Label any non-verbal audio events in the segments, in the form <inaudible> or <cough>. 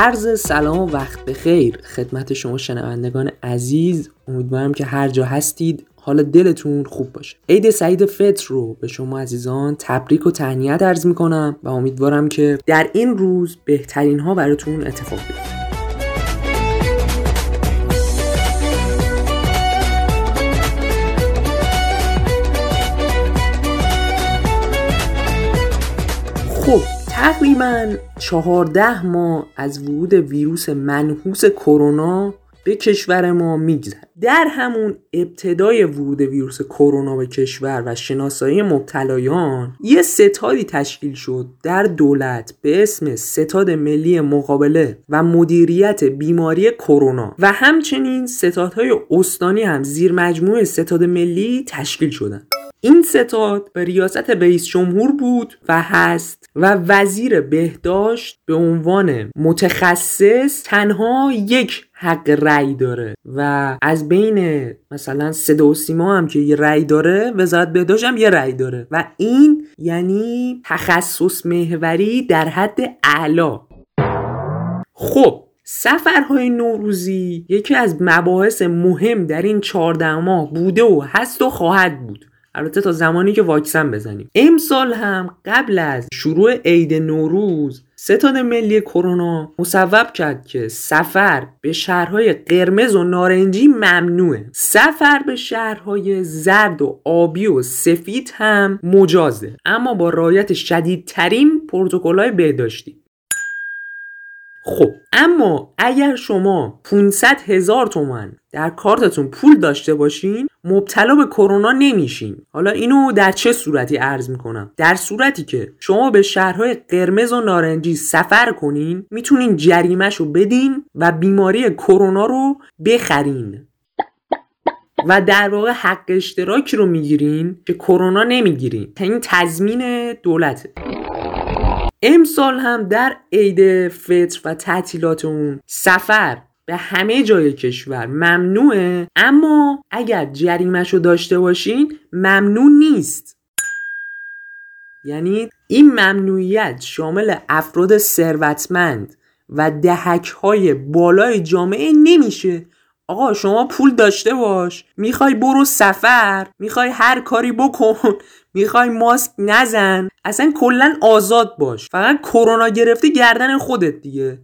عرض سلام و وقت بخیر. خدمت شما شنوندگان عزیز امیدوارم که هر جا هستید حال دلتون خوب باشه. عید سعید فطر رو به شما عزیزان تبریک و تهنیت عرض می‌کنم و امیدوارم که در این روز بهترین ها براتون اتفاق بیفته. خب تقریبا چهارده ماه از ورود ویروس منحوس کرونا به کشور ما میگذره. در همون ابتدای ورود ویروس کرونا به کشور و شناسایی مبتلایان یه ستادی تشکیل شد در دولت به اسم ستاد ملی مقابله و مدیریت بیماری کرونا و همچنین ستادهای استانی هم زیر مجموعه ستاد ملی تشکیل شدن. این ستاد به ریاست رئیس جمهور بود و هست و وزیر بهداشت به عنوان متخصص تنها یک حق رأی داره و از بین مثلا صدا و سیما هم که یه رأی داره وزارت بهداشت هم یه رأی داره و این یعنی تخصص محوری در حد اعلا خب سفرهای نوروزی یکی از مباحث مهم در این چهارده ماه بوده و هست و خواهد بود. البته تا زمانی که واکسن بزنیم. امسال هم قبل از شروع عید نوروز ستاد ملی کرونا مصوب کرد که سفر به شهرهای قرمز و نارنجی ممنوعه. سفر به شهرهای زرد و آبی و سفید هم مجازه. اما با رعایت شدیدترین پروتکل‌های بهداشتی. خب اما اگر شما 500 هزار تومن در کارتتون پول داشته باشین مبتلا به کرونا نمیشین. حالا اینو در چه صورتی عرض می‌کنم؟ در صورتی که شما به شهرهای قرمز و نارنجی سفر کنین می‌تونین جریمهش رو بدین و بیماری کرونا رو بخرین. و در واقع حق اشتراکی رو می‌گیرین که کرونا نمی‌گیرین. این تضمین دولته. امسال هم در عید فطر و تعطیلات اون سفر به همه جای کشور ممنوعه. اما اگر جریمش رو داشته باشین ممنوع نیست. یعنی این ممنوعیت شامل افراد ثروتمند و دهک های بالای جامعه نمیشه. آقا شما پول داشته باش. می‌خوای برو سفر می‌خوای هر کاری بکن <laughs> می‌خوای ماسک نزن. اصلا کلا آزاد باش. فقط کرونا گرفته گردن خودت دیگه.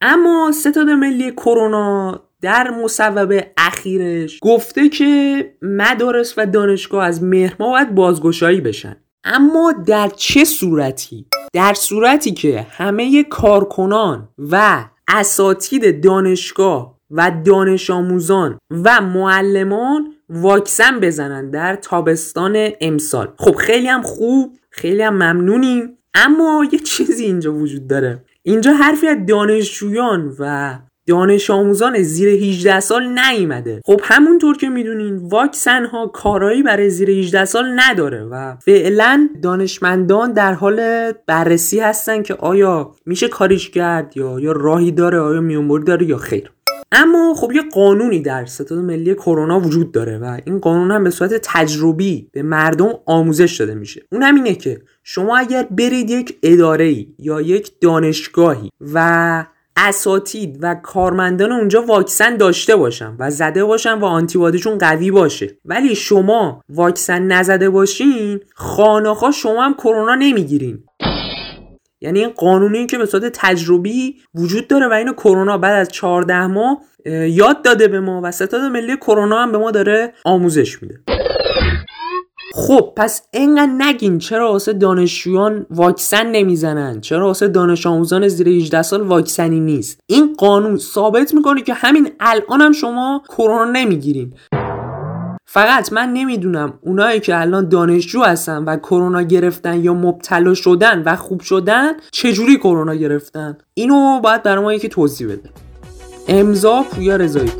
اما ستاد ملی کرونا در مصوبه اخیرش گفته که مدارس و دانشگاه از مهر باید بازگشایی بشن. اما در چه صورتی؟ در صورتی که همه کارکنان و اساتید دانشگاه و دانش آموزان و معلمان واکسن بزنن در تابستان امسال. خب خیلی هم خوب خیلی هم ممنونیم. اما یه چیزی اینجا وجود داره. اینجا حرفی از دانشجویان و دانش آموزان زیر 18 سال نیومده. خب همونطور که می‌دونین واکسن ها کارایی برای زیر 18 سال نداره و فعلا دانشمندان در حال بررسی هستن که آیا میشه کاریش کرد یا یا راهی داره آیا میونبری داره یا خیر. اما خب یه قانونی در ستاد ملی کرونا وجود داره و این قانون هم به صورت تجربی به مردم آموزش داده میشه. اون هم اینه که شما اگر برید یک اداره یا یک دانشگاهی و اساتید و کارمندان اونجا واکسن داشته باشن و زده باشن و آنتیبادیشون قوی باشه ولی شما واکسن نزده باشین خاناخا شما هم کرونا نمی‌گیرین. یعنی این قانونی که به صورت تجربی وجود داره و اینو کرونا بعد از 14 ماه یاد داده به ما و ستاد ملی کرونا هم به ما داره آموزش میده. خب پس اینقدر نگین چرا واسه دانشجویان واکسن نمی‌زنن؟ چرا واسه دانش آموزان زیر 18 سال واکسنی نیست؟ این قانون ثابت می‌کنه که همین الان هم شما کرونا نمی‌گیرین. فقط من نمی‌دونم اونایی که الان دانشجو هستن و کرونا گرفتن یا مبتلا شدن و خوب شدن چجوری کرونا گرفتن؟ اینو باید برای ما یکی توضیح بده. امضا پویا رضایی.